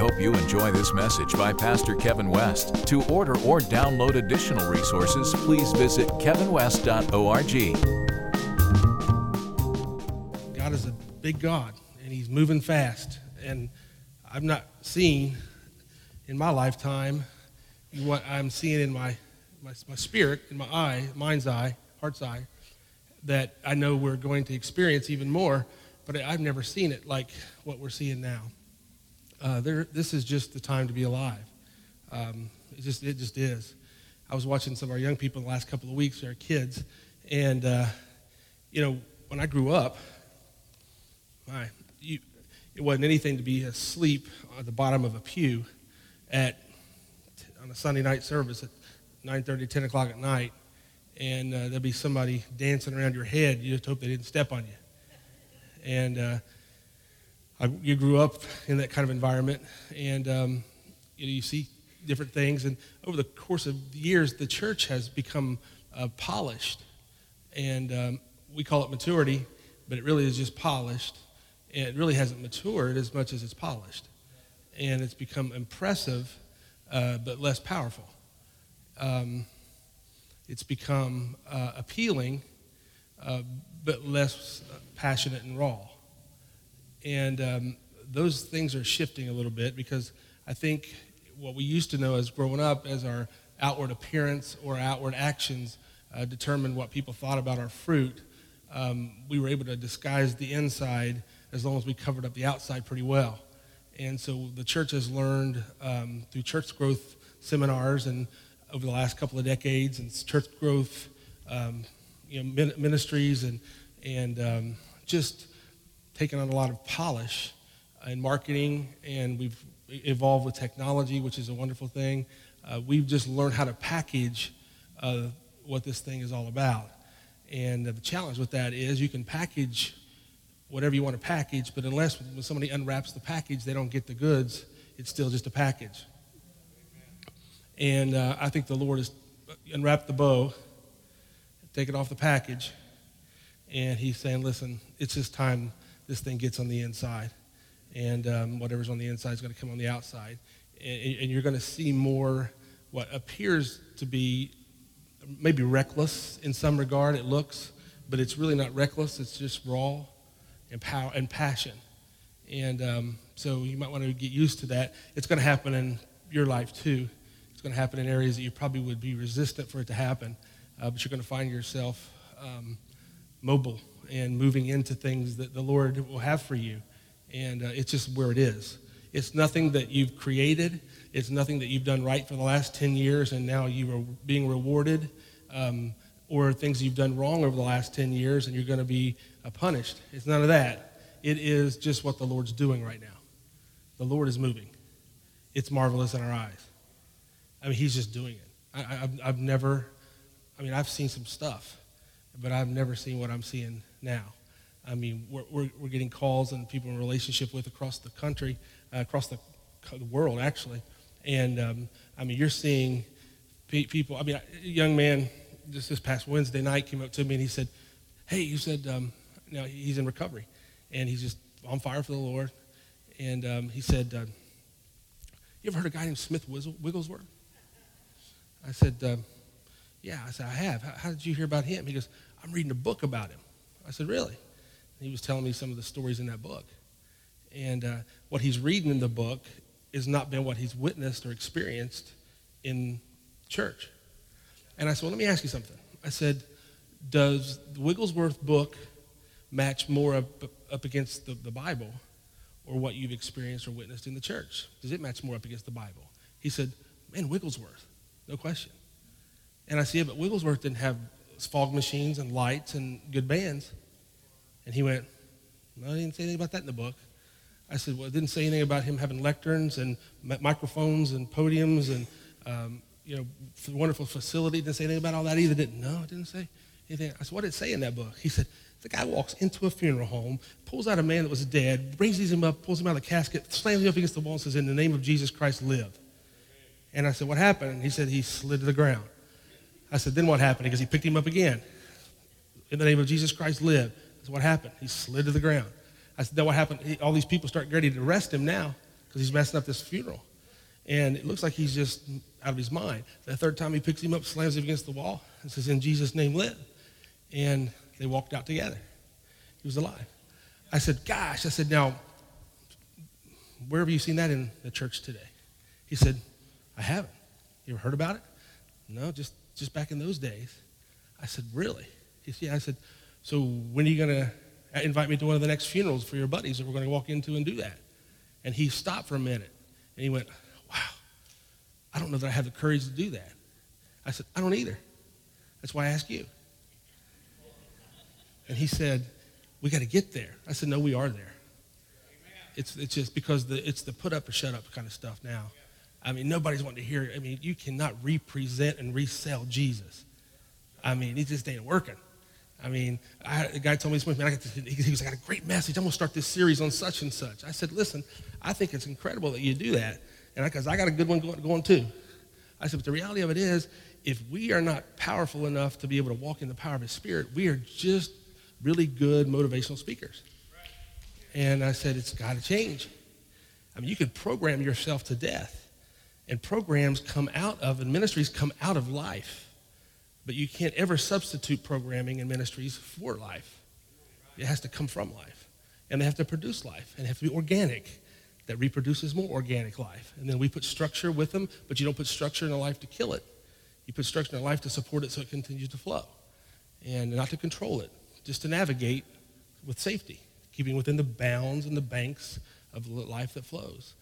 hope you enjoy this message by Pastor Kevin West. To order or download additional resources, please visit kevinwest.org. God is a big God, and He's moving fast. And I've not seen in my lifetime what I'm seeing in my, my, my spirit, in my eye, mind's eye, heart's eye, that I know we're going to experience even more, but I've never seen it like what we're seeing now uh, this is just the time to be alive. Um, it, just, it just is. I was watching some of our young people the last couple of weeks, our kids, and, uh, you know, when I grew up, my, you, it wasn't anything to be asleep at the bottom of a pew at, on a Sunday night service at 9.30, 10 o'clock at night, and uh, there'd be somebody dancing around your head. You just hope they didn't step on you. And uh, I, you grew up in that kind of environment, and um, you, know, you see different things. And over the course of years, the church has become uh, polished, and um, we call it maturity, but it really is just polished. And it really hasn't matured as much as it's polished, and it's become impressive, uh, but less powerful. Um, it's become uh, appealing, uh, but less passionate and raw. And um, those things are shifting a little bit because I think what we used to know as growing up as our outward appearance or outward actions uh, determined what people thought about our fruit, um, we were able to disguise the inside as long as we covered up the outside pretty well. And so the church has learned um, through church growth seminars and over the last couple of decades and church growth um, you know, ministries and, and um, just taken on a lot of polish in marketing, and we've evolved with technology, which is a wonderful thing. Uh, we've just learned how to package uh, what this thing is all about. And the challenge with that is you can package whatever you want to package, but unless when somebody unwraps the package, they don't get the goods, it's still just a package. And uh, I think the Lord has unwrapped the bow, taken off the package, and He's saying, listen, it's just time this thing gets on the inside. And um, whatever's on the inside is going to come on the outside. And, and you're going to see more what appears to be maybe reckless in some regard, it looks, but it's really not reckless. It's just raw and, power, and passion. And um, so you might want to get used to that. It's going to happen in your life too. It's going to happen in areas that you probably would be resistant for it to happen, uh, but you're going to find yourself um, mobile and moving into things that the Lord will have for you. And uh, it's just where it is. It's nothing that you've created. It's nothing that you've done right for the last 10 years and now you are being rewarded, um, or things you've done wrong over the last 10 years and you're going to be uh, punished. It's none of that. It is just what the Lord's doing right now. The Lord is moving. It's marvelous in our eyes. I mean, He's just doing it. I, have I've never, I mean, I've seen some stuff, but I've never seen what I'm seeing now. I mean, we're, we're, we're getting calls and people in relationship with across the country, uh, across the, the, world, actually. And um, I mean, you're seeing pe- people. I mean, a young man just this past Wednesday night came up to me and he said, Hey, you said, um, now he's in recovery and he's just on fire for the Lord. And um, he said, uh, You ever heard a guy named Smith Wigglesworth? I said, uh, Yeah. I said, I have. How, how did you hear about him? He goes, I'm reading a book about him. I said, Really? And he was telling me some of the stories in that book. And uh, what he's reading in the book has not been what he's witnessed or experienced in church. And I said, Well, let me ask you something. I said, Does the Wigglesworth book match more up, up against the, the Bible or what you've experienced or witnessed in the church? Does it match more up against the Bible? He said, Man, Wigglesworth, no question. And I said, yeah, but Wigglesworth didn't have fog machines and lights and good bands. And he went, No, I didn't say anything about that in the book. I said, Well, it didn't say anything about him having lecterns and microphones and podiums and, um, you know, wonderful facility. It didn't say anything about all that either. Didn't, no, it didn't say anything. I said, What did it say in that book? He said, The guy walks into a funeral home, pulls out a man that was dead, raises him up, pulls him out of the casket, slams him up against the wall, and says, In the name of Jesus Christ, live. And I said, What happened? And he said, He slid to the ground. I said, Then what happened? Because he picked him up again. In the name of Jesus Christ, live. That's what happened. He slid to the ground. I said, Then what happened? He, all these people start getting ready to arrest him now. because he's messing up this funeral. And it looks like he's just out of his mind. The third time he picks him up, slams him against the wall, and says, In Jesus' name, live. And they walked out together. He was alive. I said, Gosh, I said, now, where have you seen that in the church today? He said, I haven't. You ever heard about it? No, just, just back in those days. I said, Really? He said, Yeah. I said, So when are you going to uh, invite me to one of the next funerals for your buddies that we're going to walk into and do that? And he stopped for a minute and he went, Wow, I don't know that I have the courage to do that. I said, I don't either. That's why I ask you. And he said, We got to get there. I said, No, we are there. It's, it's just because the, it's the put up or shut up kind of stuff now. I mean, nobody's wanting to hear. I mean, you cannot represent and resell Jesus. I mean, it just ain't working. I mean, I, the guy told me this morning, I got this, he was like, I got a great message. I'm going to start this series on such and such. I said, listen, I think it's incredible that you do that. And I because I, I, got a good one going, going too. I said, but the reality of it is, if we are not powerful enough to be able to walk in the power of his spirit, we are just really good motivational speakers. And I said, it's got to change. I mean, you could program yourself to death. And programs come out of, and ministries come out of life. But you can't ever substitute programming and ministries for life. It has to come from life. And they have to produce life. And they have to be organic. That reproduces more organic life. And then we put structure with them, but you don't put structure in a life to kill it. You put structure in a life to support it so it continues to flow. And not to control it, just to navigate with safety, keeping within the bounds and the banks of life that flows.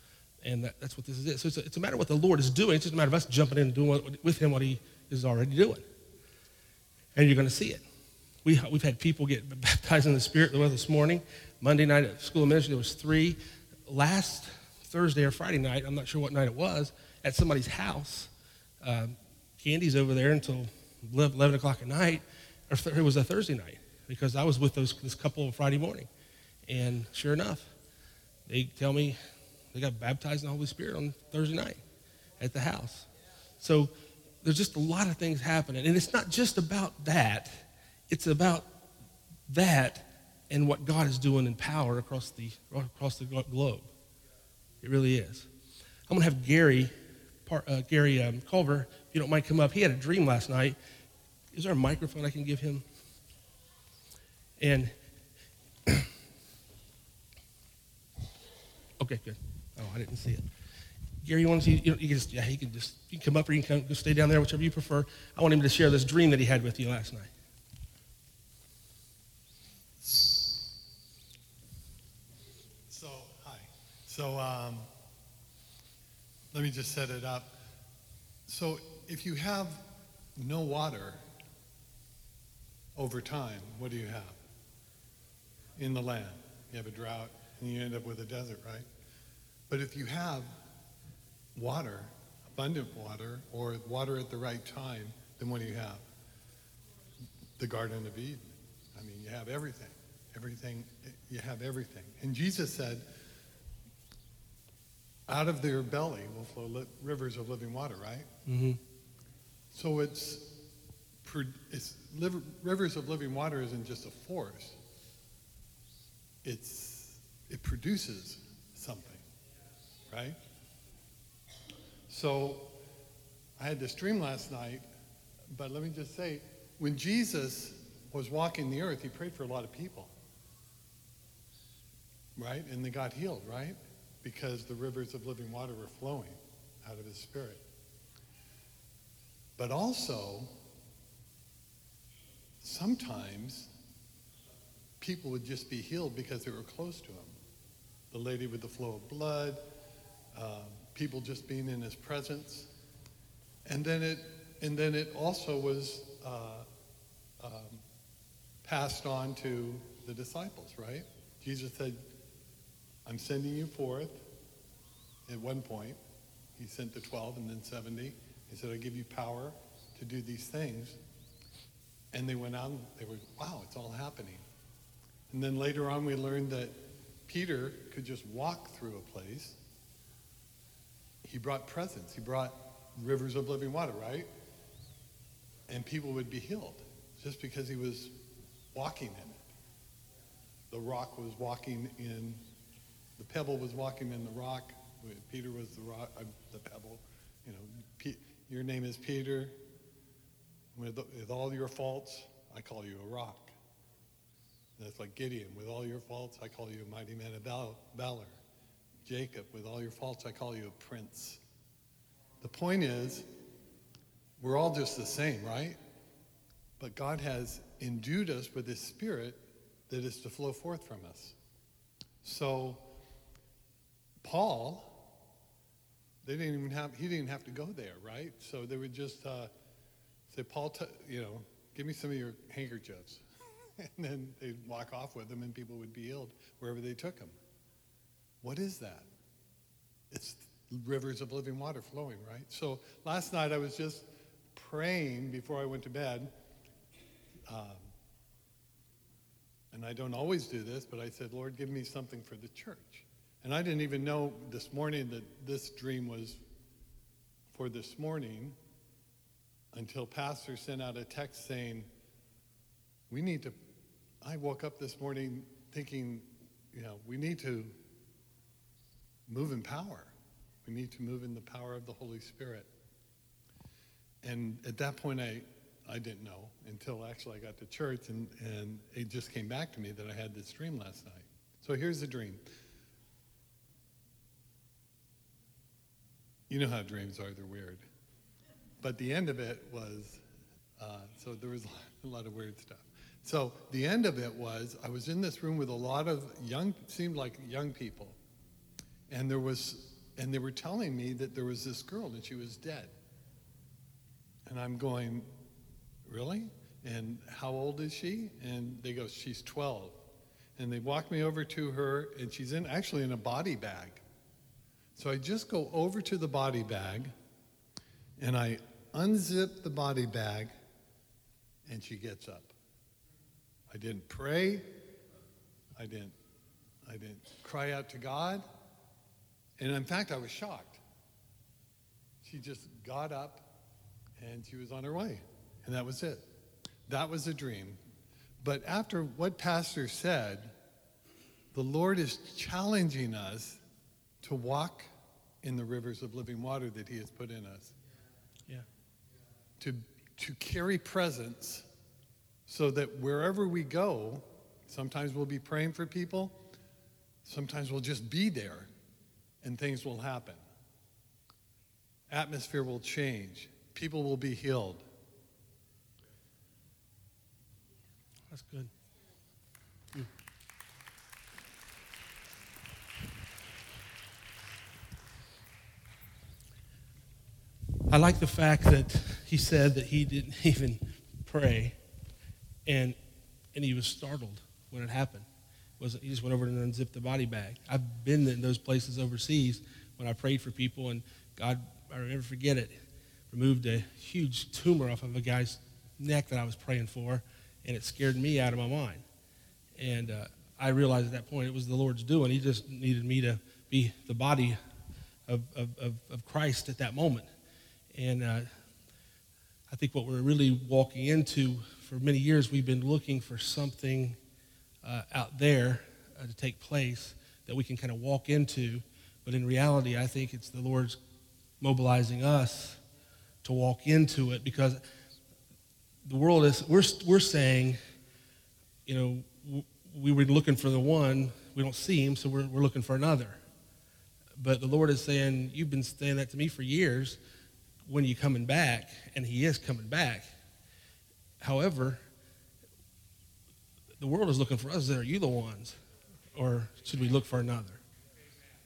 And that, that's what this is. So it's a, it's a, matter of what the Lord is doing. It's just a matter of us jumping in and doing what, with Him what He is already doing. And you're going to see it. We, we've had people get baptized in the Spirit this morning. Monday night at School of Ministry, there was three. Last Thursday or Friday night, I'm not sure what night it was, at somebody's house. Um, Candy's over there until 11 o'clock at night. Or th- it was a Thursday night because I was with those, this couple Friday morning. And sure enough, they tell me they got baptized in the Holy Spirit on Thursday night at the house. So there's just a lot of things happening. And it's not just about that, it's about that and what God is doing in power across the, across the globe. It really is. I'm going to have Gary, uh, Gary um, Culver, if you don't mind, come up. He had a dream last night. Is there a microphone I can give him? And, okay, good. Oh, I didn't see it. Gary, you want to see? You, know, you can just, yeah, he can just, you can come up or you can come, stay down there, whichever you prefer. I want him to share this dream that he had with you last night. So, hi. So, um, let me just set it up. So, if you have no water over time, what do you have? In the land, you have a drought, and you end up with a desert, right? But if you have water, abundant water, or water at the right time, then what do you have? The Garden of Eden. I mean, you have everything. Everything, you have everything. And Jesus said, out of their belly will flow li- rivers of living water, right? Mm-hmm. So it's, it's liver, rivers of living water isn't just a force. It's, it produces something right? So I had this dream last night, but let me just say, when Jesus was walking the earth, he prayed for a lot of people, right? And they got healed, right? Because the rivers of living water were flowing out of his spirit. But also, sometimes people would just be healed because they were close to him. The lady with the flow of blood, um, people just being in his presence. And then it, and then it also was uh, um, passed on to the disciples, right? Jesus said, I'm sending you forth. At one point, he sent the 12 and then 70. He said, I give you power to do these things. And they went on, they were, wow, it's all happening. And then later on, we learned that Peter could just walk through a place he brought presence. He brought rivers of living water, right? And people would be healed just because he was walking in it. The rock was walking in, the pebble was walking in the rock, Peter was the rock, uh, the pebble. You know, P- your name is Peter. With, with all your faults, I call you a rock. That's like Gideon. With all your faults, I call you a mighty man of valor. Jacob, with all your faults, I call you a prince. The point is, we're all just the same, right? But God has endued us with His Spirit that is to flow forth from us. So, Paul, they didn't even have, he didn't have to go there, right? So they would just uh, say, Paul, t- you know, give me some of your handkerchiefs. and then they'd walk off with them and people would be healed wherever they took them. What is that? It's rivers of living water flowing, right? So last night I was just praying before I went to bed. Um, and I don't always do this, but I said, Lord, give me something for the church. And I didn't even know this morning that this dream was for this morning until Pastor sent out a text saying, we need to. I woke up this morning thinking, you know, we need to move in power. We need to move in the power of the Holy Spirit. And at that point, I, I didn't know until actually I got to church, and, and it just came back to me that I had this dream last night. So here's the dream. You know how dreams are, they're weird. But the end of it was, uh, so there was a lot of weird stuff. So the end of it was, I was in this room with a lot of young, seemed like young people. And there was, and they were telling me that there was this girl and she was dead. And I'm going, really? And how old is she? And they go, she's 12. And they walk me over to her, and she's in actually in a body bag. So I just go over to the body bag, and I unzip the body bag, and she gets up. I didn't pray. I didn't, I didn't cry out to God. And in fact, I was shocked. She just got up and she was on her way. And that was it. That was a dream. But after what Pastor said, the Lord is challenging us to walk in the rivers of living water that He has put in us. Yeah. To, to carry presence so that wherever we go, sometimes we'll be praying for people, sometimes we'll just be there and things will happen. Atmosphere will change, people will be healed. That's good. Hmm. I like the fact that he said that he didn't even pray and and he was startled when it happened. Was he just went over and unzipped the body bag? I've been in those places overseas when I prayed for people, and God, I'll never forget it, removed a huge tumor off of a guy's neck that I was praying for, and it scared me out of my mind. And uh, I realized at that point it was the Lord's doing. He just needed me to be the body of, of, of, of Christ at that moment. And uh, I think what we're really walking into for many years, we've been looking for something uh, out there uh, to take place that we can kind of walk into. But in reality, I think it's the Lord's mobilizing us to walk into it because the world is, we're, we're saying, you know, we were looking for the one, we don't see him, so we're, we're looking for another. But the Lord is saying, You've been saying that to me for years. When are you coming back? And He is coming back. However, the world is looking for us. Are you the ones? Or should we look for another?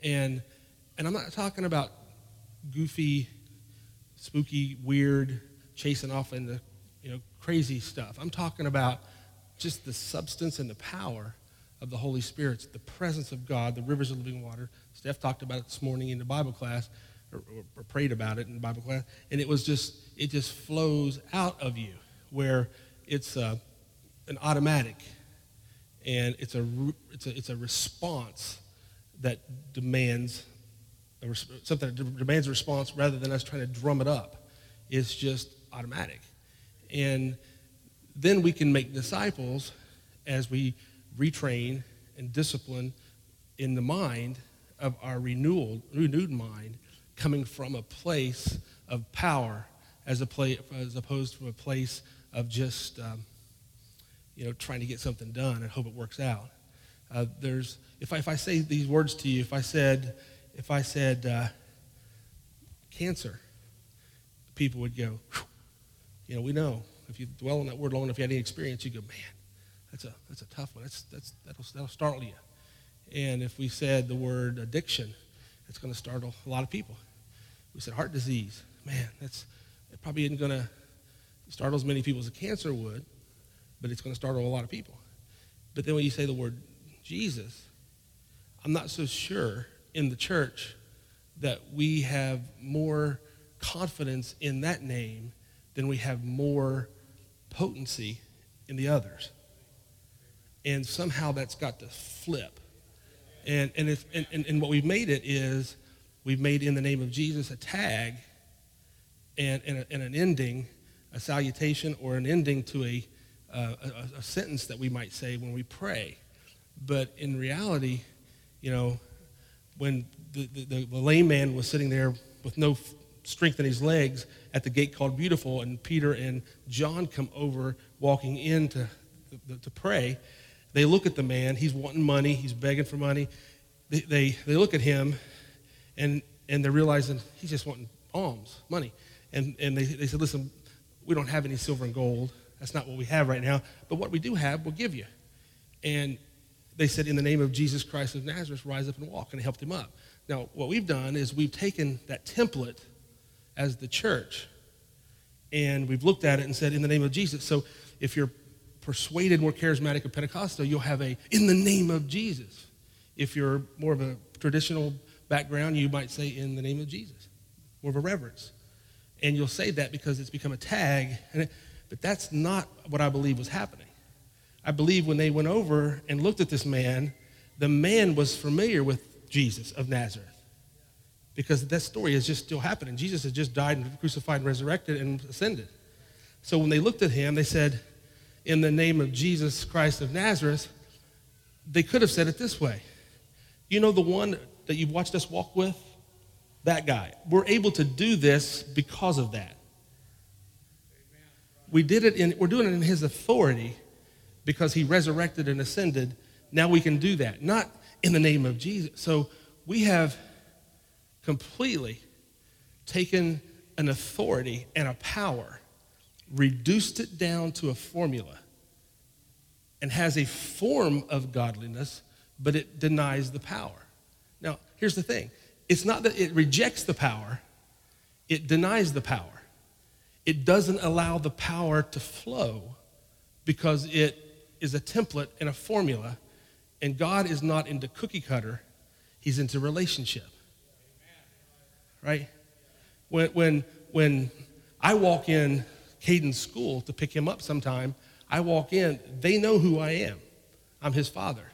And, and I'm not talking about goofy, spooky, weird, chasing off into you know, crazy stuff. I'm talking about just the substance and the power of the Holy Spirit, the presence of God, the rivers of living water. Steph talked about it this morning in the Bible class, or, or, prayed about it in the Bible class, and it was just, it just flows out of you where it's a, an automatic and it's a, it's a, it's a response that demands a, something that demands a response rather than us trying to drum it up. It's just automatic. And then we can make disciples as we retrain and discipline in the mind of our renewal, renewed mind coming from a place of power as, a play, as opposed to a place of just, um, you know, trying to get something done and hope it works out. Uh, there's, if I, if I say these words to you, if I said, if I said uh, cancer, people would go, Whew. you know, we know. If you dwell on that word long enough, if you had any experience, you go, man, that's a, that's a tough one. That's, that's, that'll, that'll startle you. And if we said the word addiction, it's going to startle a lot of people. We said heart disease. Man, that's it probably isn't going to startle as many people as a cancer would, but it's going to startle a lot of people. But then when you say the word Jesus, I'm not so sure in the church that we have more confidence in that name than we have more potency in the others. And somehow that's got to flip. And, and, if, and, and, and what we've made it is we've made in the name of Jesus a tag and, and, a, and an ending, a salutation or an ending to a, uh, a, a sentence that we might say when we pray. But in reality, you know, when the, the, the lame man was sitting there with no strength in his legs at the gate called Beautiful, and Peter and John come over walking in to, to, to pray, they look at the man. He's wanting money. He's begging for money. They, they, they look at him, and, and they're realizing he's just wanting alms, money. And, and they, they said, listen, we don't have any silver and gold. That's not what we have right now. But what we do have, we'll give you. And they said, in the name of Jesus Christ of Nazareth, rise up and walk. And helped him up. Now, what we've done is we've taken that template as the church and we've looked at it and said, in the name of Jesus. So if you're persuaded, more charismatic, or Pentecostal, you'll have a in the name of Jesus. If you're more of a traditional background, you might say in the name of Jesus, more of a reverence. And you'll say that because it's become a tag. It, but that's not what I believe was happening. I believe when they went over and looked at this man, the man was familiar with Jesus of Nazareth because that story is just still happening. Jesus has just died and crucified and resurrected and ascended. So when they looked at him, they said, in the name of Jesus Christ of Nazareth, they could have said it this way You know, the one that you've watched us walk with? That guy. We're able to do this because of that. We did it in, we're doing it in his authority because he resurrected and ascended. Now we can do that, not in the name of Jesus. So we have completely taken an authority and a power reduced it down to a formula and has a form of godliness, but it denies the power. Now, here's the thing it's not that it rejects the power, it denies the power. It doesn't allow the power to flow because it is a template and a formula, and God is not into cookie cutter, He's into relationship. Right? When, when, when I walk in Caden's school to pick him up sometime. I walk in, they know who I am. I'm his father.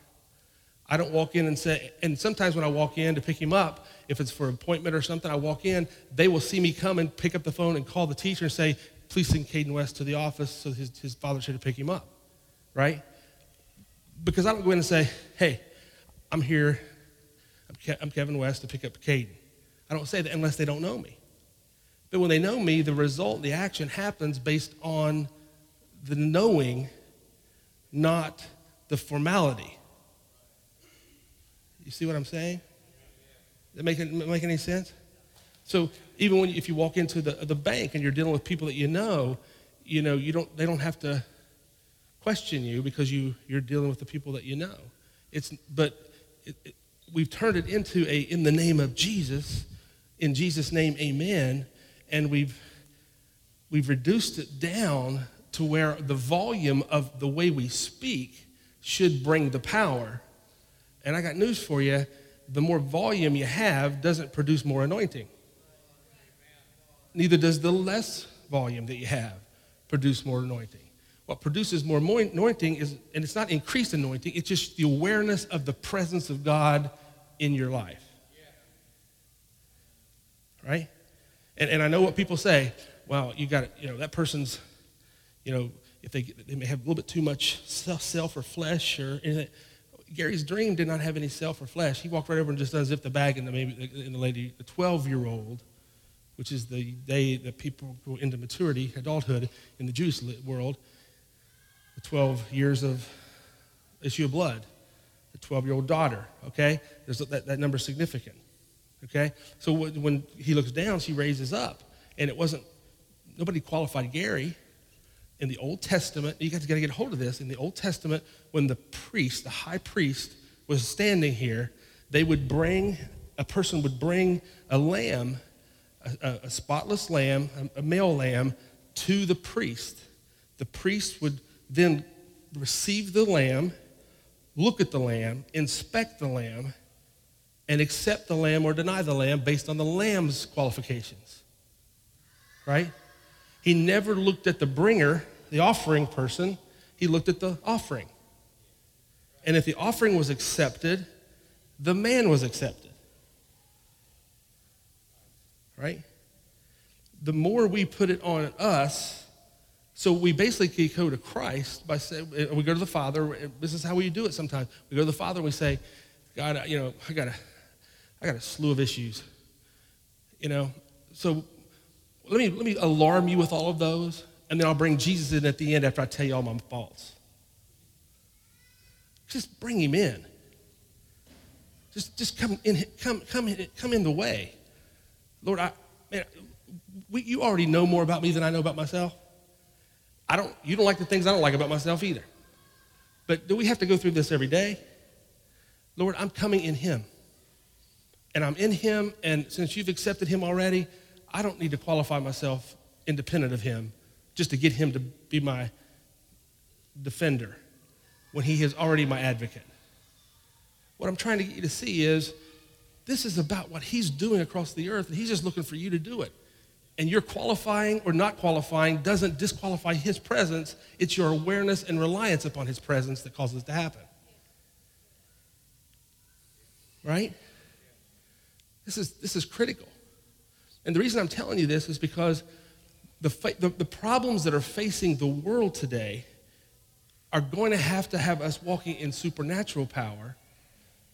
I don't walk in and say, and sometimes when I walk in to pick him up, if it's for appointment or something, I walk in, they will see me come and pick up the phone and call the teacher and say, please send Caden West to the office so his, his father should pick him up, right? Because I don't go in and say, hey, I'm here, I'm, Ke- I'm Kevin West to pick up Caden. I don't say that unless they don't know me. But when they know me, the result, the action happens based on the knowing, not the formality. You see what I'm saying? That make, make any sense? So even when if you walk into the, the bank and you're dealing with people that you know, you know, you don't, they don't have to question you because you, you're dealing with the people that you know. It's, but it, it, we've turned it into a, in the name of Jesus, in Jesus' name, amen and we've, we've reduced it down to where the volume of the way we speak should bring the power. And I got news for you the more volume you have doesn't produce more anointing. Neither does the less volume that you have produce more anointing. What produces more anointing is, and it's not increased anointing, it's just the awareness of the presence of God in your life. Right? And, and I know what people say. Well, you got. You know, that person's, you know, if they, they may have a little bit too much self or flesh or anything. Gary's dream did not have any self or flesh. He walked right over and just unzipped the bag, and the, maybe, and the lady, the 12 year old, which is the day that people go into maturity, adulthood in the Jewish world, the 12 years of issue of blood, the 12 year old daughter, okay? There's, that, that number's significant, okay? So when he looks down, she raises up. And it wasn't, nobody qualified Gary. In the Old Testament, you guys got to get a hold of this. In the Old Testament, when the priest, the high priest, was standing here, they would bring, a person would bring a lamb, a, a spotless lamb, a, a male lamb, to the priest. The priest would then receive the lamb, look at the lamb, inspect the lamb, and accept the lamb or deny the lamb based on the lamb's qualifications right? He never looked at the bringer, the offering person, he looked at the offering. And if the offering was accepted, the man was accepted. Right? The more we put it on us, so we basically go to Christ by saying, we go to the Father. This is how we do it sometimes. We go to the Father and we say, God, you know, I got a, I got a slew of issues. You know, so let me, let me alarm you with all of those, and then I'll bring Jesus in at the end after I tell you all my faults. Just bring him in. Just, just come in, come, come, come in the way. Lord, I, man, we, you already know more about me than I know about myself. I don't, you don't like the things I don't like about myself either. But do we have to go through this every day? Lord, I'm coming in him. And I'm in him, and since you've accepted him already, I don't need to qualify myself independent of him just to get him to be my defender when he is already my advocate. What I'm trying to get you to see is this is about what he's doing across the earth, and he's just looking for you to do it. And your qualifying or not qualifying doesn't disqualify his presence, it's your awareness and reliance upon his presence that causes it to happen. Right? This is, this is critical. And the reason I'm telling you this is because the, the, the, problems that are facing the world today are going to have to have us walking in supernatural power,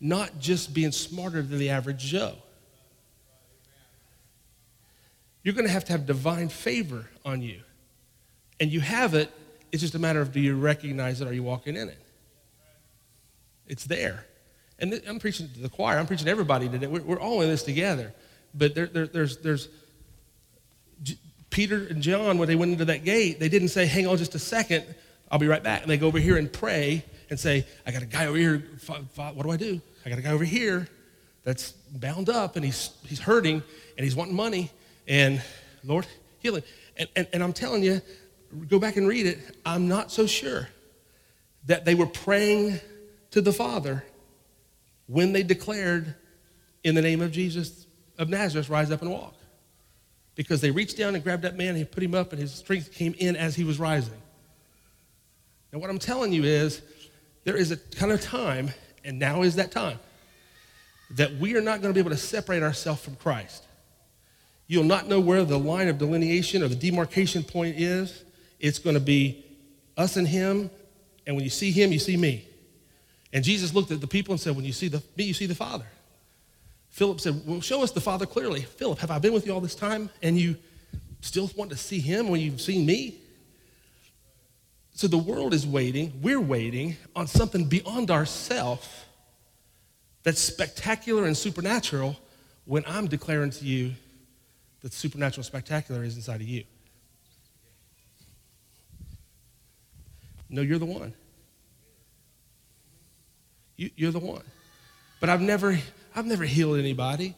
not just being smarter than the average Joe. You're going to have to have divine favor on you. And you have it, it's just a matter of do you recognize it are you walking in it? It's there. And th- I'm preaching to the choir, I'm preaching to everybody today. We're, we're all in this together. But there, there, there's, there's Peter and John, when they went into that gate, they didn't say, hang on just a second, I'll be right back. And they go over here and pray and say, I got a guy over here, what do I do? I got a guy over here that's bound up and he's, he's hurting and he's wanting money and Lord, heal him. And, and, and I'm telling you, go back and read it. I'm not so sure that they were praying to the Father when they declared, in the name of Jesus, of Nazareth rise up and walk. Because they reached down and grabbed that man, and put him up, and his strength came in as he was rising. Now, what I'm telling you is there is a kind of time, and now is that time, that we are not going to be able to separate ourselves from Christ. You'll not know where the line of delineation or the demarcation point is. It's going to be us and him, and when you see him, you see me. And Jesus looked at the people and said, When you see the, me, you see the Father. Philip said, Well, show us the Father clearly. Philip, have I been with you all this time and you still want to see him when you've seen me? So the world is waiting, we're waiting on something beyond ourselves that's spectacular and supernatural when I'm declaring to you that supernatural spectacular is inside of you. No, you're the one. You, are the one. But I've never, I've never healed anybody.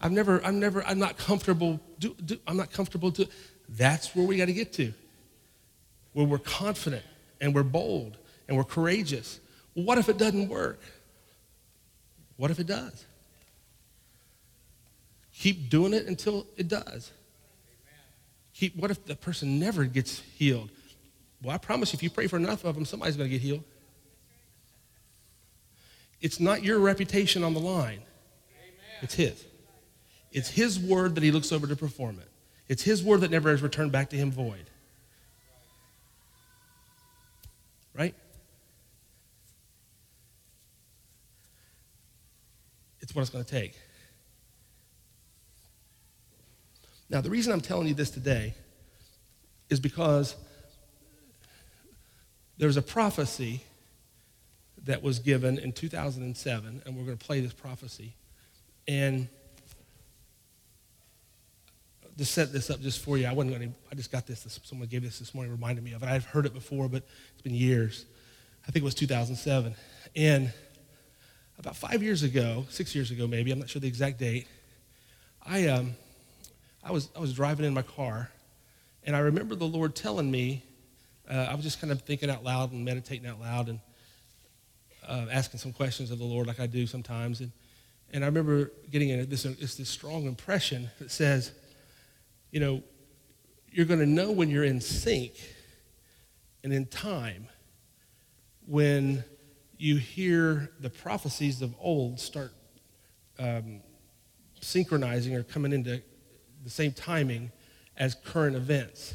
I've never, I'm never, I'm not comfortable, do, do, I'm not comfortable to, that's where we got to get to. Where we're confident and we're bold and we're courageous. What if it doesn't work? What if it does? Keep doing it until it does. Keep, what if the person never gets healed? Well, I promise you, if you pray for enough of them, somebody's going to get healed. It's not your reputation on the line. It's His. It's His word that He looks over to perform it. It's His word that never has returned back to Him void. Right? it's what it's going to take. Now, the reason I'm telling you this today is because there's a prophecy that was given in 2007, and we're going to play this prophecy. And to set this up just for you, I wasn't going to, I just got this, someone gave this this morning, reminded me of it. I've heard it before, but it's been years. I think it was 2007. And about five years ago, six years ago maybe, I'm not sure the exact date, I, um, I, was, I was driving in my car, and I remember the Lord telling me, uh, I was just kind of thinking out loud and meditating out loud and uh, asking some questions of the Lord like I do sometimes. And, and I remember getting a, this, this, this strong impression that says, you know, you're going to know when you're in sync and in time when you hear the prophecies of old start um, synchronizing or coming into the same timing as current events.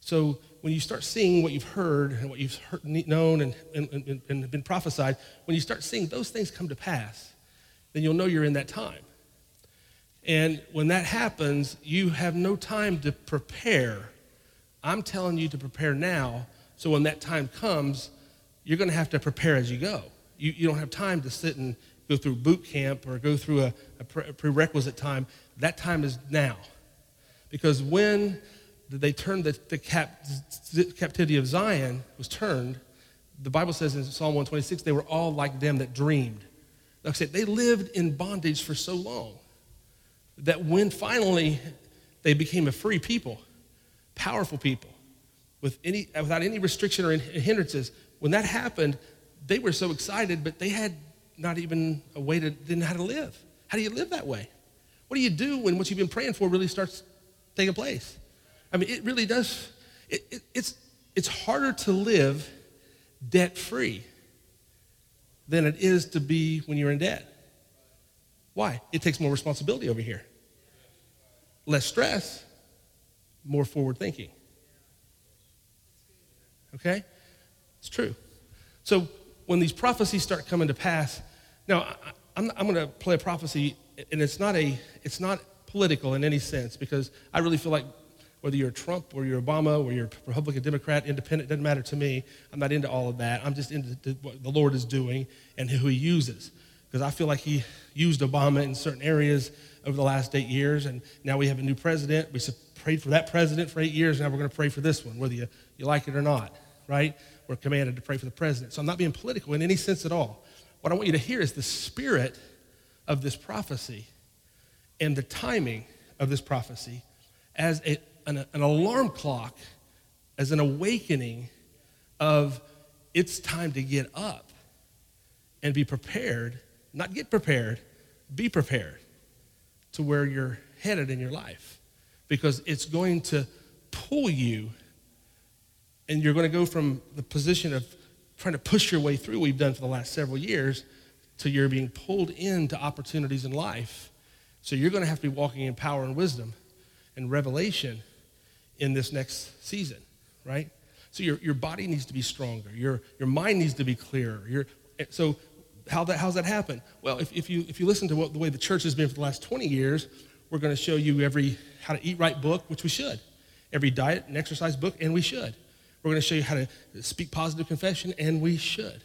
So when you start seeing what you've heard and what you've heard, known and, and, and, and been prophesied, when you start seeing those things come to pass, then you'll know you're in that time. And when that happens, you have no time to prepare. I'm telling you to prepare now, so when that time comes, you're going to have to prepare as you go. You, you don't have time to sit and go through boot camp or go through a, a, pre- a prerequisite time. That time is now. Because when they turned the, the cap, captivity of Zion was turned, the Bible says in Psalm 126, they were all like them that dreamed. Like I said, they lived in bondage for so long that when finally they became a free people, powerful people, with any, without any restriction or hindrances, when that happened, they were so excited, but they had not even a way to, didn't know how to live. How do you live that way? What do you do when what you've been praying for really starts taking place? I mean, it really does, it, it, it's, it's harder to live debt free than it is to be when you're in debt. Why? It takes more responsibility over here. Less stress, more forward thinking. Okay? It's true. So when these prophecies start coming to pass, now I, am I'm going to play a prophecy, and it's not a it's not political in any sense because I really feel like whether you're Trump or you're Obama or you're Republican, Democrat, Independent, doesn't matter to me. I'm not into all of that. I'm just into what the Lord is doing and who He uses because I feel like he used Obama in certain areas over the last eight years, and now we have a new president. We prayed for that president for eight years, now we're going to pray for this one, whether you, you like it or not, right? We're commanded to pray for the president. So I'm not being political in any sense at all. What I want you to hear is the spirit of this prophecy and the timing of this prophecy as a, an, an alarm clock, as an awakening of it's time to get up and be prepared not get prepared, be prepared to where you're headed in your life because it's going to pull you and you're going to go from the position of trying to push your way through we've done for the last several years to you're being pulled into opportunities in life. So you're going to have to be walking in power and wisdom and revelation in this next season, right? So your, your body needs to be stronger. Your, your mind needs to be clearer. Your, so how that, how's that happen? Well, if, if, you, if you listen to what, the way the church has been for the last 20 years, we're going to show you every how to eat right book, which we should, every diet and exercise book, and we should. We're going to show you how to speak positive confession, and we should.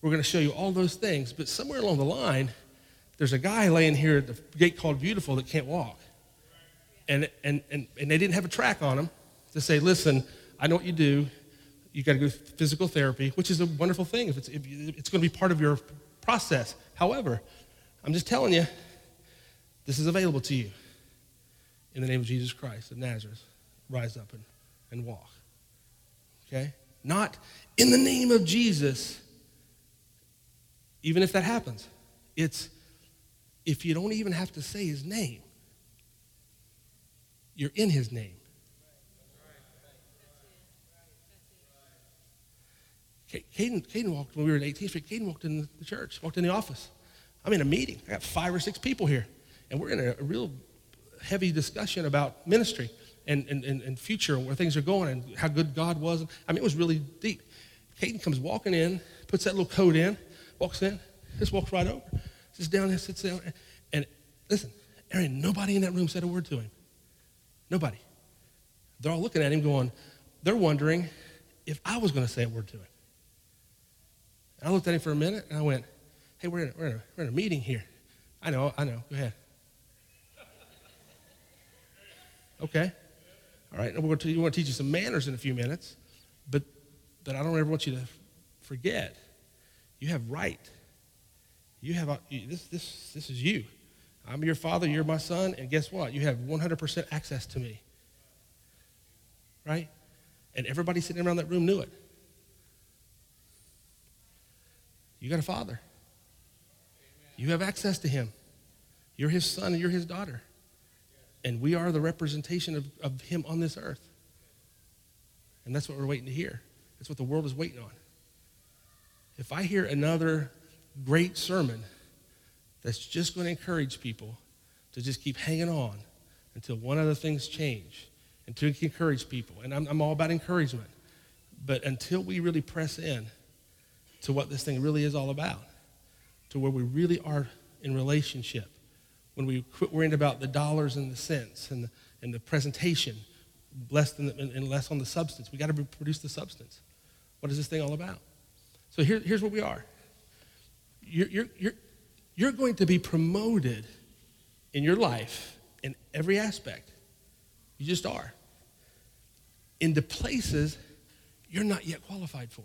We're going to show you all those things, but somewhere along the line, there's a guy laying here at the gate called Beautiful that can't walk. And, and, and, and they didn't have a track on them to say, listen, I know what you do. You got to go physical therapy, which is a wonderful thing. If it's, if it's going to be part of your process. However, I'm just telling you, this is available to you. In the name of Jesus Christ of Nazareth, rise up and, and walk. Okay? Not in the name of Jesus, even if that happens. It's if you don't even have to say his name, you're in his name. Caden, Caden walked when we were in 18th Street. Caden walked in the church, walked in the office. I'm in a meeting. I got five or six people here, and we're in a, a real heavy discussion about ministry and, and, and, and, future and where things are going and how good God was. I mean, it was really deep. Caden comes walking in, puts that little coat in, walks in, just walks right over. Sits down and sits down. And listen, ain't nobody in that room said a word to him. Nobody. They're all looking at him going, they're wondering if I was going to say a word to him. And I looked at him for a minute and I went, hey, we're in a, we're in a, we're in a meeting here. I know, I know. Go ahead. Okay. All right. We're going to, we want to teach you some manners in a few minutes, but, but I don't ever want you to forget. You have right. You have uh, this, this, this is you. I'm your father, you're my son, and guess what? You have 100% access to me. Right? And everybody sitting around that room knew it. You got a father. You have access to him. You're his son and you're his daughter. And we are the representation of, of him on this earth. And that's what we're waiting to hear. That's what the world is waiting on. If I hear another great sermon that's just going to encourage people to just keep hanging on until one of the things change and to encourage people. And I'm, I'm all about encouragement. But until we really press in to what this thing really is all about, to where we really are in relationship, when we quit worrying about the dollars and the cents and the, and the presentation, less than the, and less on the substance. We got to produce the substance. What is this thing all about? So here, here's what we are. You're, you're, you're, you're going to be promoted in your life in every aspect. You just are. Into places you're not yet qualified for.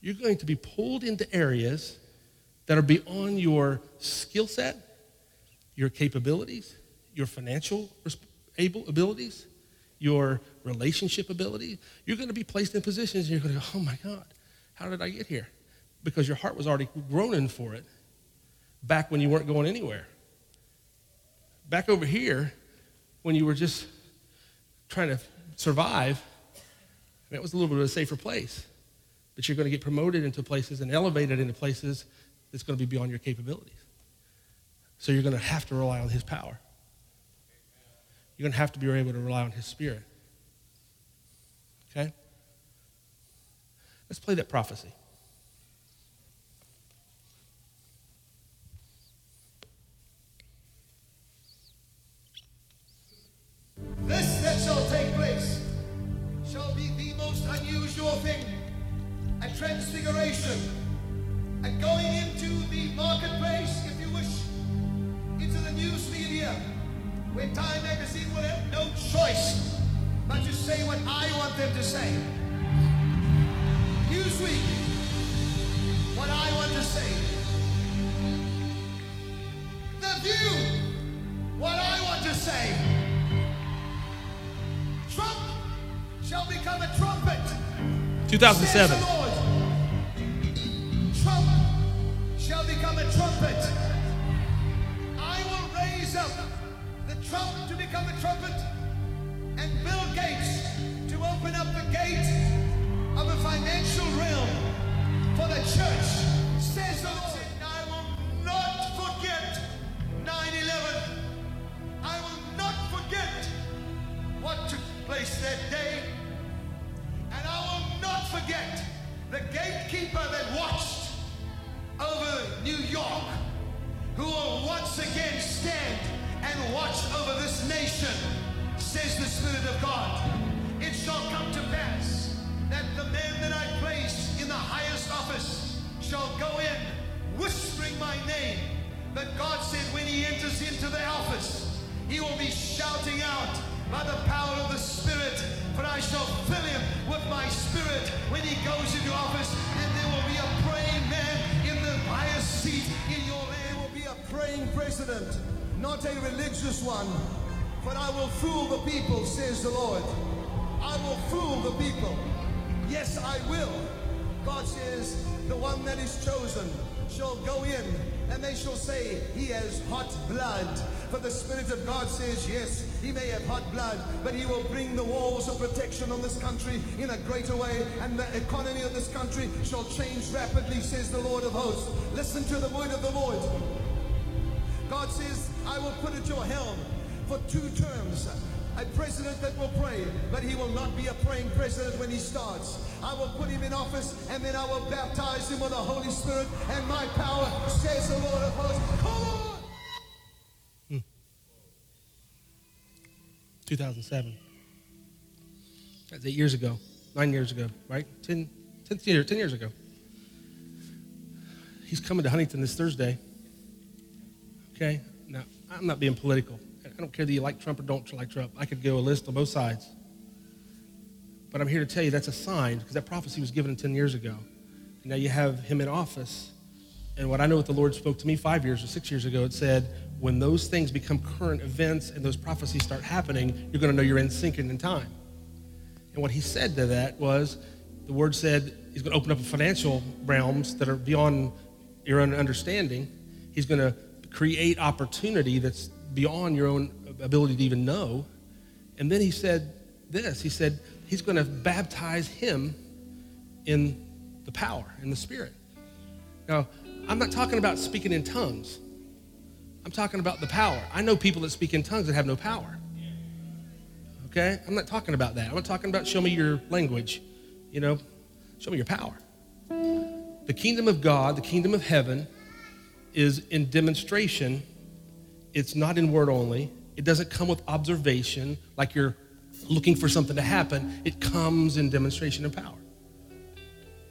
You're going to be pulled into areas that are beyond your skill set, your capabilities, your financial able abilities, your relationship ability. You're going to be placed in positions and you're going to go, oh my God, how did I get here? Because your heart was already groaning for it back when you weren't going anywhere. Back over here, when you were just trying to survive, that was a little bit of a safer place. But you're going to get promoted into places and elevated into places that's going to be beyond your capabilities. So you're going to have to rely on His power. You're going to have to be able to rely on His Spirit. Okay? Let's play that prophecy. This that shall take place shall be the most unusual thing, a transfiguration, and going into the marketplace, if you wish, into the news media, where Time Magazine will have no choice but to say what I want them to say. Newsweek, what I want to say. The View, what I want to say. Shall become a trumpet. 2007. Says the Lord. Trump shall become a trumpet. I will raise up the Trump to become a trumpet and Bill Gates to open up the gate of a financial realm for the church. Says the Lord. I will not forget 9-11. I will not forget what took place that day. Forget the gatekeeper that watched over New York, who will once again stand and watch over this nation, says the Spirit of God. It shall come to pass that the man that I place in the highest office shall go in whispering my name. But God said when he enters into the office, he will be shouting out by the power of the Spirit, for I shall fill him with my Spirit when he goes into office, and there will be a praying man in the highest seat in your land. There will be a praying president, not a religious one. But I will fool the people, says the Lord. I will fool the people. Yes, I will. God says, the one that is chosen shall go in and they shall say, He has hot blood. For the Spirit of God says, Yes, he may have hot blood, but he will bring the walls of protection on this country in a greater way, and the economy of this country shall change rapidly, says the Lord of hosts. Listen to the word of the Lord. God says, I will put at your helm for two terms a president that will pray, but he will not be a praying president when he starts. I will put him in office and then I will baptize him with the Holy Spirit and my power, says the Lord of hosts. 2007. That's eight years ago, nine years ago, right? Ten, ten, ten years ago. He's coming to Huntington this Thursday. Okay? Now, I'm not being political. I don't care that you like Trump or don't like Trump. I could go a list on both sides. But I'm here to tell you that's a sign because that prophecy was given 10 years ago. And now you have him in office. And what I know what the Lord spoke to me five years or six years ago, it said, when those things become current events and those prophecies start happening, you're going to know you're in and in time. And what he said to that was, the word said he's going to open up financial realms that are beyond your own understanding. He's going to create opportunity that's beyond your own ability to even know. And then he said this he said, He's going to baptize him in the power, in the Spirit. Now, I'm not talking about speaking in tongues. I'm talking about the power. I know people that speak in tongues that have no power. Okay? I'm not talking about that. I'm not talking about show me your language. You know, show me your power. The kingdom of God, the kingdom of heaven, is in demonstration. It's not in word only. It doesn't come with observation like you're looking for something to happen. It comes in demonstration of power.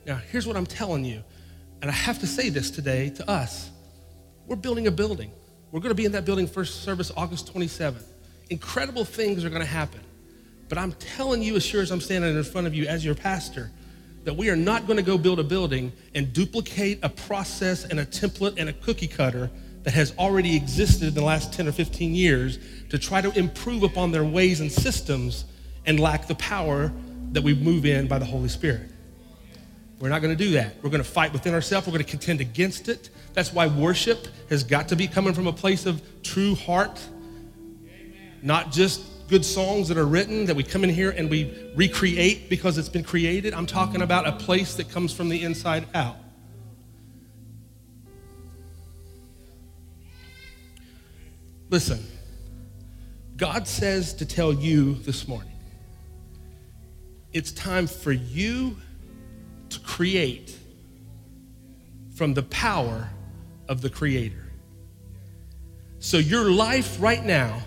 Now, here's what I'm telling you, and I have to say this today to us. We're building a building. We're going to be in that building first service August 27th. Incredible things are going to happen. But I'm telling you, as sure as I'm standing in front of you as your pastor, that we are not going to go build a building and duplicate a process and a template and a cookie cutter that has already existed in the last 10 or 15 years to try to improve upon their ways and systems and lack the power that we move in by the Holy Spirit. We're not going to do that. We're going to fight within ourselves. We're going to contend against it. That's why worship has got to be coming from a place of true heart, not just good songs that are written that we come in here and we recreate because it's been created. I'm talking about a place that comes from the inside out. Listen, God says to tell you this morning it's time for you create from the power of the Creator. So, your life right now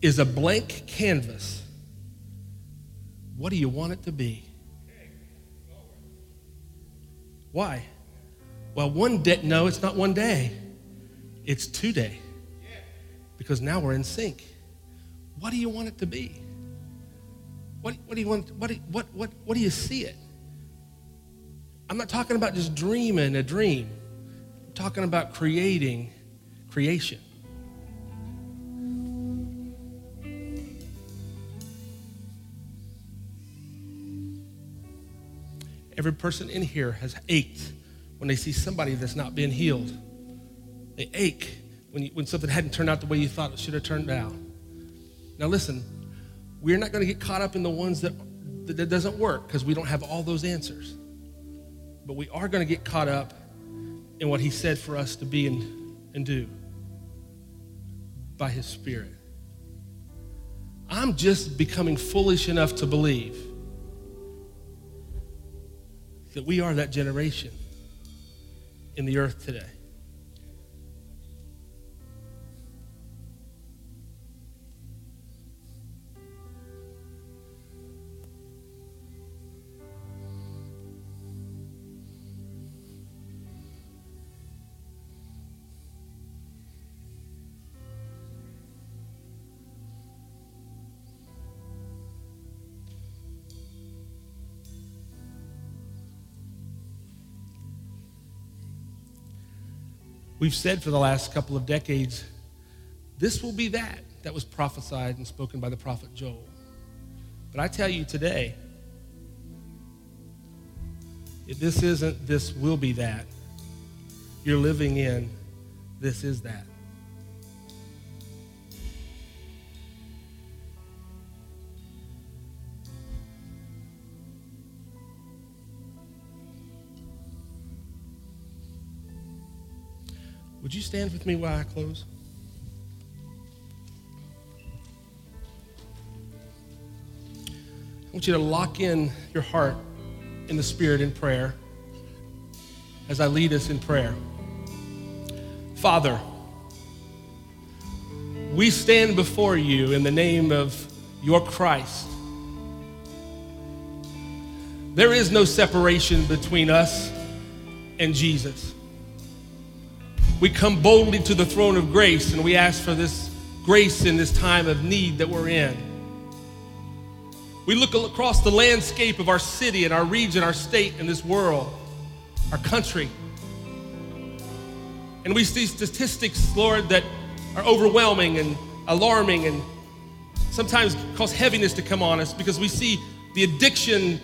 is a blank canvas. What do you want it to be? Why? Well, one day, no, it's not one day, it's two day. Because now we're in sync. What do you want it to be? What, what do you want? What what, what, what do you see it? I'm not talking about just dreaming a dream. I'm talking about creating creation. Every person in here has ached when they see somebody that's not being healed. They ache when, you, when something hadn't turned out the way you thought it should have turned out. Now, listen, we're not going to get caught up in the ones that, that, that doesn't work because we don't have all those answers. But we are going to get caught up in what He said for us to be and, and do by His Spirit. I'm just becoming foolish enough to believe that we are that generation in the earth today. We've said for the last couple of decades, this will be that that was prophesied and spoken by the prophet Joel. But I tell you today, if this isn't this will be that, you're living in this is that. Would you stand with me while I close? I want you to lock in your heart in the Spirit in prayer as I lead us in prayer. Father, we stand before you in the name of your Christ. There is no separation between us and Jesus. We come boldly to the throne of grace and we ask for this grace in this time of need that we're in. We look across the landscape of our city and our region, our state, and this world, our country. And we see statistics, Lord, that are overwhelming and alarming and sometimes cause heaviness to come on us because we see the addiction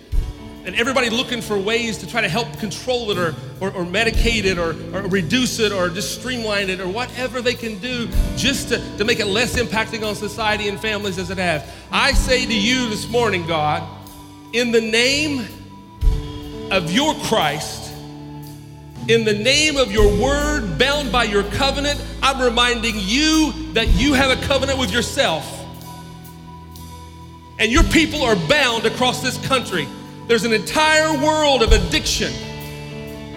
and everybody looking for ways to try to help control it or, or, or medicate it or, or, reduce it or just streamline it or whatever they can do just to, to make it less impacting on society and families as it has. I say to you this morning, God, in the name of your Christ, in the name of your word, bound by your covenant, I'm reminding you that you have a covenant with yourself. And your people are bound across this country. There's an entire world of addiction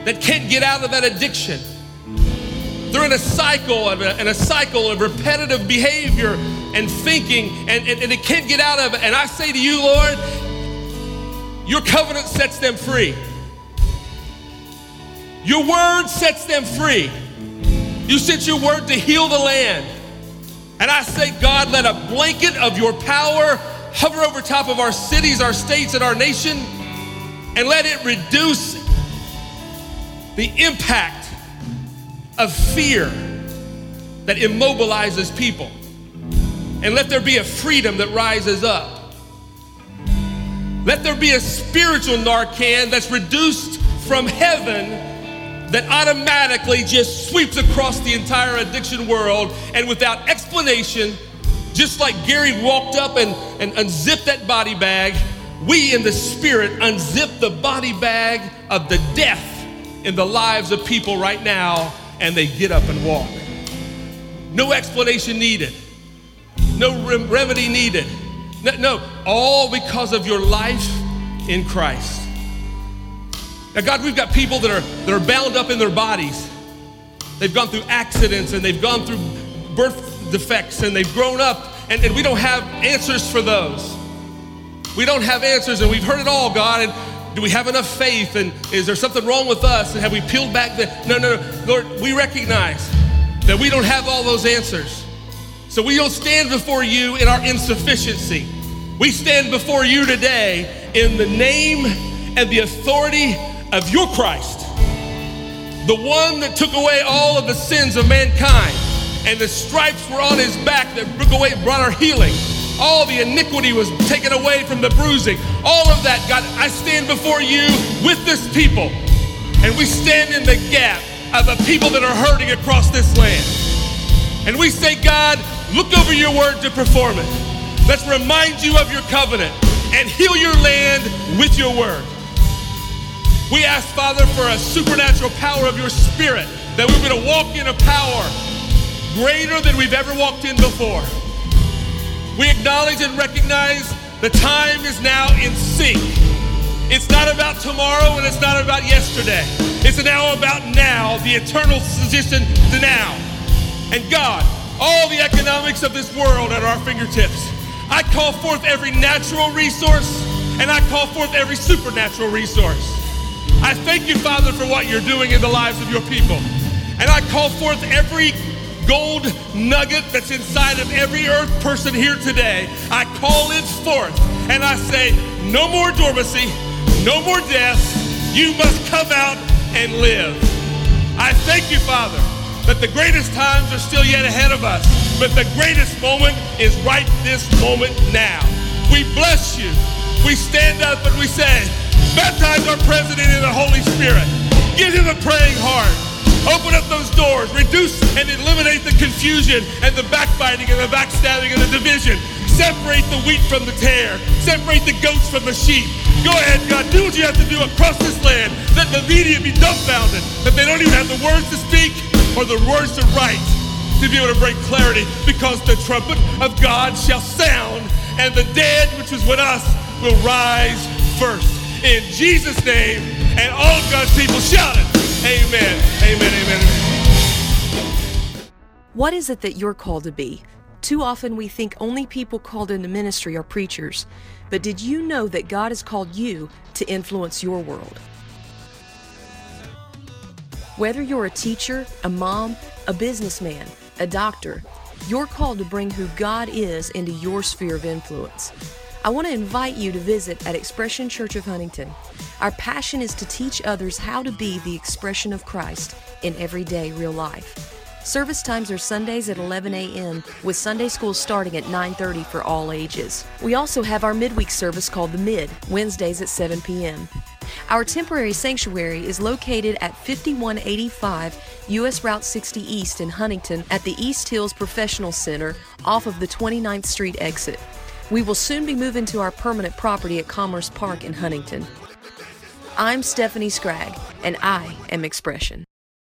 that can't get out of that addiction. They're in a cycle of a, in a cycle of repetitive behavior and thinking, and, and, and can't get out of it. And I say to you, Lord, your covenant sets them free. Your word sets them free. You sent your word to heal the land. And I say, God, let a blanket of your power hover over top of our cities, our states, and our nation and let it reduce the impact of fear that immobilizes people. And let there be a freedom that rises up. Let there be a spiritual Narcan that's reduced from heaven that automatically just sweeps across the entire addiction world and without explanation, just like Gary walked up and, and unzipped that body bag we in the spirit unzip the body bag of the death in the lives of people right now and they get up and walk. No explanation needed, no rem- remedy needed. No, no, all because of your life in Christ. Now, God, we've got people that are, that are bound up in their bodies. They've gone through accidents and they've gone through birth defects and they've grown up, and, and we don't have answers for those. We don't have answers and we've heard it all, God. And do we have enough faith? And is there something wrong with us? And have we peeled back the. No, no, no. Lord, we recognize that we don't have all those answers. So we don't stand before you in our insufficiency. We stand before you today in the name and the authority of your Christ, the one that took away all of the sins of mankind, and the stripes were on his back that took away, brought our healing. All the iniquity was taken away from the bruising. All of that, God, I stand before you with this people. And we stand in the gap of the people that are hurting across this land. And we say, God, look over your word to perform it. Let's remind you of your covenant and heal your land with your word. We ask, Father, for a supernatural power of your spirit that we're going to walk in a power greater than we've ever walked in before. We acknowledge and recognize the time is now in sync. It's not about tomorrow and it's not about yesterday. It's now about now, the eternal position to now. And God, all the economics of this world at our fingertips. I call forth every natural resource and I call forth every supernatural resource. I thank you, Father, for what you're doing in the lives of your people. And I call forth every gold nugget that's inside of every earth person here today. I call it forth and I say, no more dormancy, no more death. You must come out and live. I thank you, Father, that the greatest times are still yet ahead of us, but the greatest moment is right this moment now. We bless you. We stand up and we say, baptize our president in the Holy Spirit. Give him a praying heart. Open up those doors. Reduce and eliminate the confusion and the backbiting and the backstabbing and the division. Separate the wheat from the tare. Separate the goats from the sheep. Go ahead, God. Do what you have to do across this land. Let the media be dumbfounded. That they don't even have the words to speak or the words to write to be able to bring clarity because the trumpet of God shall sound and the dead, which is with us, will rise first. In Jesus' name, and all God's people shout it. Amen. Amen. Amen. What is it that you're called to be? Too often we think only people called into ministry are preachers. But did you know that God has called you to influence your world? Whether you're a teacher, a mom, a businessman, a doctor, you're called to bring who God is into your sphere of influence. I want to invite you to visit at Expression Church of Huntington. Our passion is to teach others how to be the expression of Christ in everyday real life. Service times are Sundays at 11 a.m. with Sunday school starting at 9:30 for all ages. We also have our midweek service called the Mid, Wednesdays at 7 p.m. Our temporary sanctuary is located at 5185 US Route 60 East in Huntington at the East Hills Professional Center off of the 29th Street exit. We will soon be moving to our permanent property at Commerce Park in Huntington. I'm Stephanie Scragg, and I am Expression.